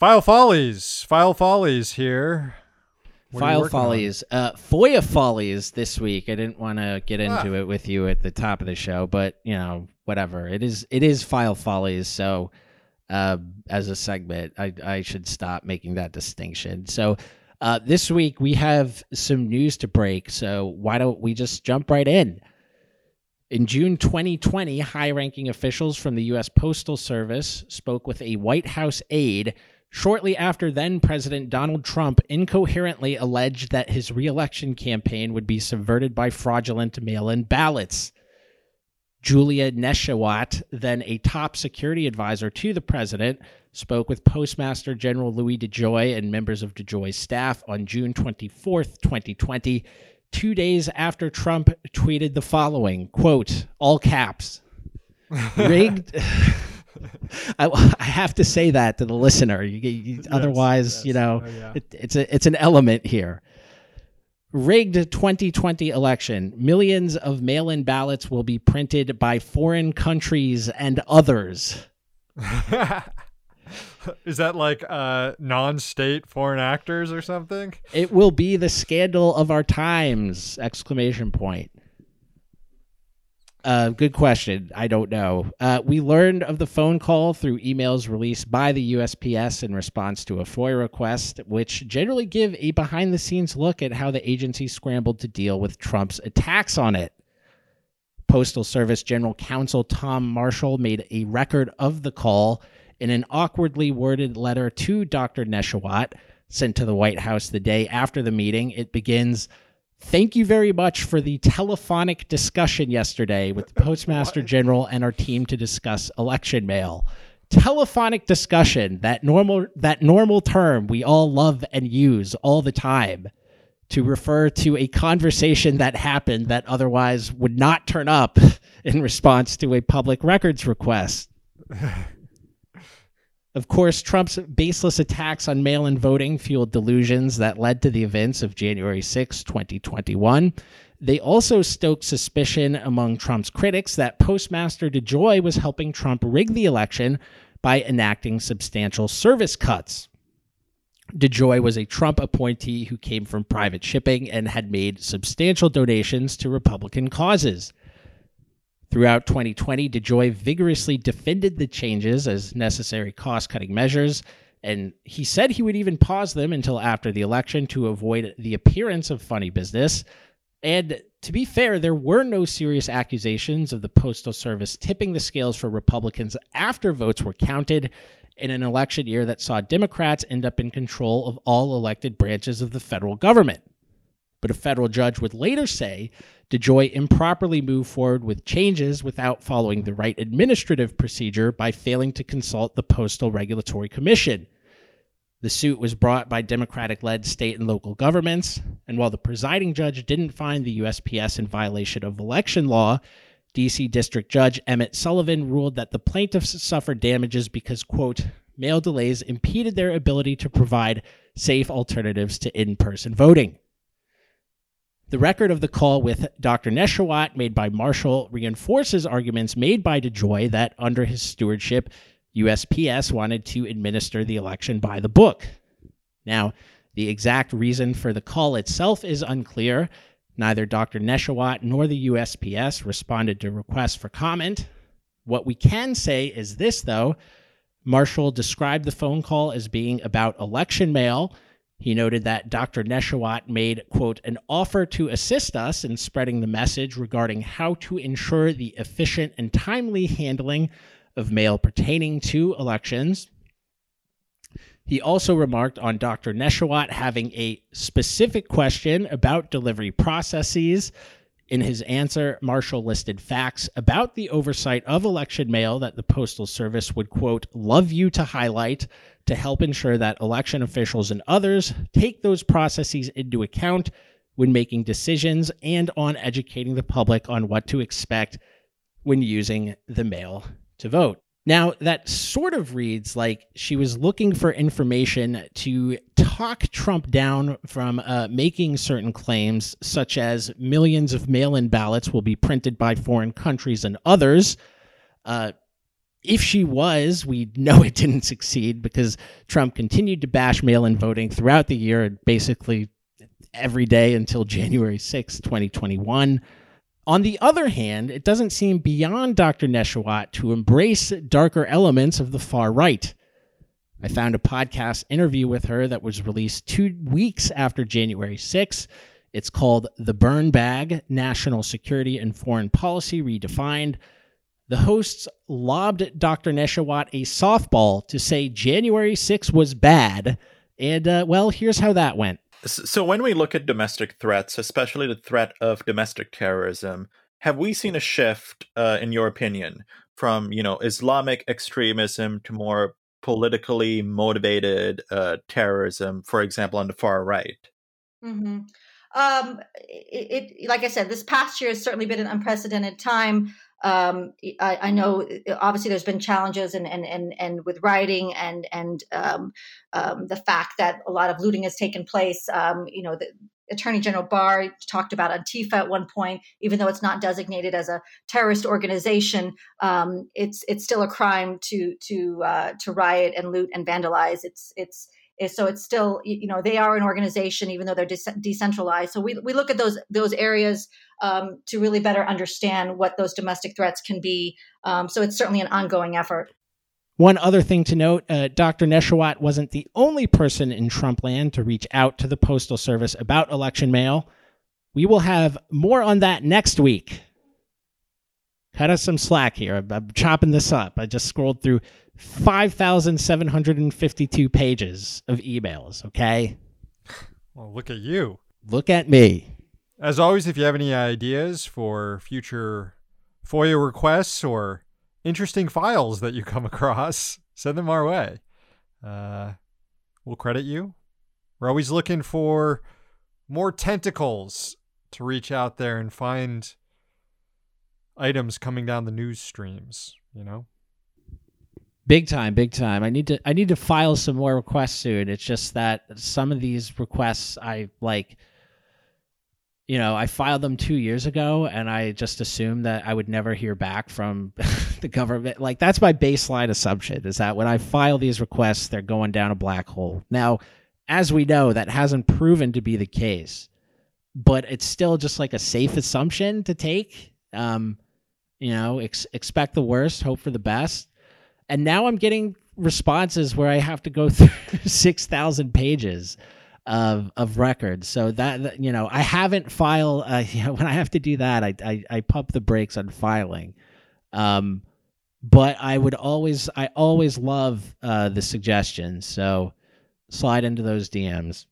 File Follies. File Follies here. What File follies, uh, FOIA follies this week. I didn't want to get Ah. into it with you at the top of the show, but you know, whatever. It is, it is file follies. So, uh, as a segment, I, I should stop making that distinction. So, uh, this week we have some news to break. So why don't we just jump right in? In June 2020, high ranking officials from the U.S. Postal Service spoke with a White House aide shortly after then President Donald Trump incoherently alleged that his reelection campaign would be subverted by fraudulent mail in ballots. Julia Nesheiwat, then a top security advisor to the president, spoke with Postmaster General Louis DeJoy and members of DeJoy's staff on June 24th, 2020 two days after Trump tweeted the following quote, all caps, rigged. I, I have to say that to the listener. You, you, otherwise, you know, Oh, yeah. it, it's a it's an element here. Rigged 2020 election. Millions of mail-in ballots will be printed by foreign countries and others. Is that like uh, non-state foreign actors or something? It will be the scandal of our times! Exclamation point. Uh, good question. I don't know. Uh, we learned of the phone call through emails released by the USPS in response to a FOIA request, which generally give a behind the scenes look at how the agency scrambled to deal with Trump's attacks on it. Postal Service General Counsel Tom Marshall made a record of the call in an awkwardly worded letter to Dr. Nesheiwat sent to the White House the day after the meeting. It begins Thank you very much for the telephonic discussion yesterday with the Postmaster General and our team to discuss election mail. Telephonic discussion, that normal that normal term we all love and use all the time to refer to a conversation that happened that otherwise would not turn up in response to a public records request. Of course, Trump's baseless attacks on mail in voting fueled delusions that led to the events of January 6, 2021. They also stoked suspicion among Trump's critics that Postmaster DeJoy was helping Trump rig the election by enacting substantial service cuts. DeJoy was a Trump appointee who came from private shipping and had made substantial donations to Republican causes. Throughout 2020, DeJoy vigorously defended the changes as necessary cost cutting measures, and he said he would even pause them until after the election to avoid the appearance of funny business. And to be fair, there were no serious accusations of the Postal Service tipping the scales for Republicans after votes were counted in an election year that saw Democrats end up in control of all elected branches of the federal government. But a federal judge would later say DeJoy improperly moved forward with changes without following the right administrative procedure by failing to consult the Postal Regulatory Commission. The suit was brought by Democratic led state and local governments, and while the presiding judge didn't find the USPS in violation of election law, DC District Judge Emmett Sullivan ruled that the plaintiffs suffered damages because, quote, mail delays impeded their ability to provide safe alternatives to in person voting. The record of the call with Dr. Nesheiwat made by Marshall reinforces arguments made by DeJoy that under his stewardship, USPS wanted to administer the election by the book. Now, the exact reason for the call itself is unclear. Neither Dr. Nesheiwat nor the USPS responded to requests for comment. What we can say is this, though Marshall described the phone call as being about election mail. He noted that Dr. Nesheiwat made, quote, an offer to assist us in spreading the message regarding how to ensure the efficient and timely handling of mail pertaining to elections. He also remarked on Dr. Nesheiwat having a specific question about delivery processes. In his answer, Marshall listed facts about the oversight of election mail that the Postal Service would, quote, love you to highlight to help ensure that election officials and others take those processes into account when making decisions and on educating the public on what to expect when using the mail to vote. Now, that sort of reads like she was looking for information to talk Trump down from uh, making certain claims, such as millions of mail in ballots will be printed by foreign countries and others. Uh, if she was, we know it didn't succeed because Trump continued to bash mail in voting throughout the year, basically every day until January 6, 2021. On the other hand, it doesn't seem beyond Dr. Nesheiwat to embrace darker elements of the far right. I found a podcast interview with her that was released two weeks after January 6. It's called The Burn Bag National Security and Foreign Policy Redefined. The hosts lobbed Dr. Nesheiwat a softball to say January 6 was bad. And, uh, well, here's how that went. So, when we look at domestic threats, especially the threat of domestic terrorism, have we seen a shift, uh, in your opinion, from you know Islamic extremism to more politically motivated uh, terrorism, for example, on the far right? Mm-hmm. Um, it, it, like I said, this past year has certainly been an unprecedented time. Um, I, I, know obviously there's been challenges and and and, and with rioting and and um, um, the fact that a lot of looting has taken place. Um, you know, the Attorney General Barr talked about Antifa at one point, even though it's not designated as a terrorist organization. Um, it's it's still a crime to to uh, to riot and loot and vandalize. It's it's so it's still you know they are an organization even though they're de- decentralized so we, we look at those those areas um, to really better understand what those domestic threats can be um, so it's certainly an ongoing effort one other thing to note uh, Dr. Nesheiwat wasn't the only person in Trumpland to reach out to the Postal Service about election mail. We will have more on that next week. Cut us some slack here. I'm, I'm chopping this up. I just scrolled through 5,752 pages of emails, okay? Well, look at you. Look at me. As always, if you have any ideas for future FOIA requests or interesting files that you come across, send them our way. Uh, we'll credit you. We're always looking for more tentacles to reach out there and find items coming down the news streams, you know? Big time, big time. I need to I need to file some more requests soon. It's just that some of these requests I like you know, I filed them two years ago and I just assumed that I would never hear back from the government. Like, that's my baseline assumption is that when I file these requests, they're going down a black hole. Now, as we know, that hasn't proven to be the case, but it's still just like a safe assumption to take. Um, you know, ex- expect the worst, hope for the best. And now I'm getting responses where I have to go through 6,000 pages of of records. So that you know, I haven't filed. Uh, you know, when I have to do that, I, I I pump the brakes on filing. Um, but I would always I always love uh, the suggestions. So slide into those DMs.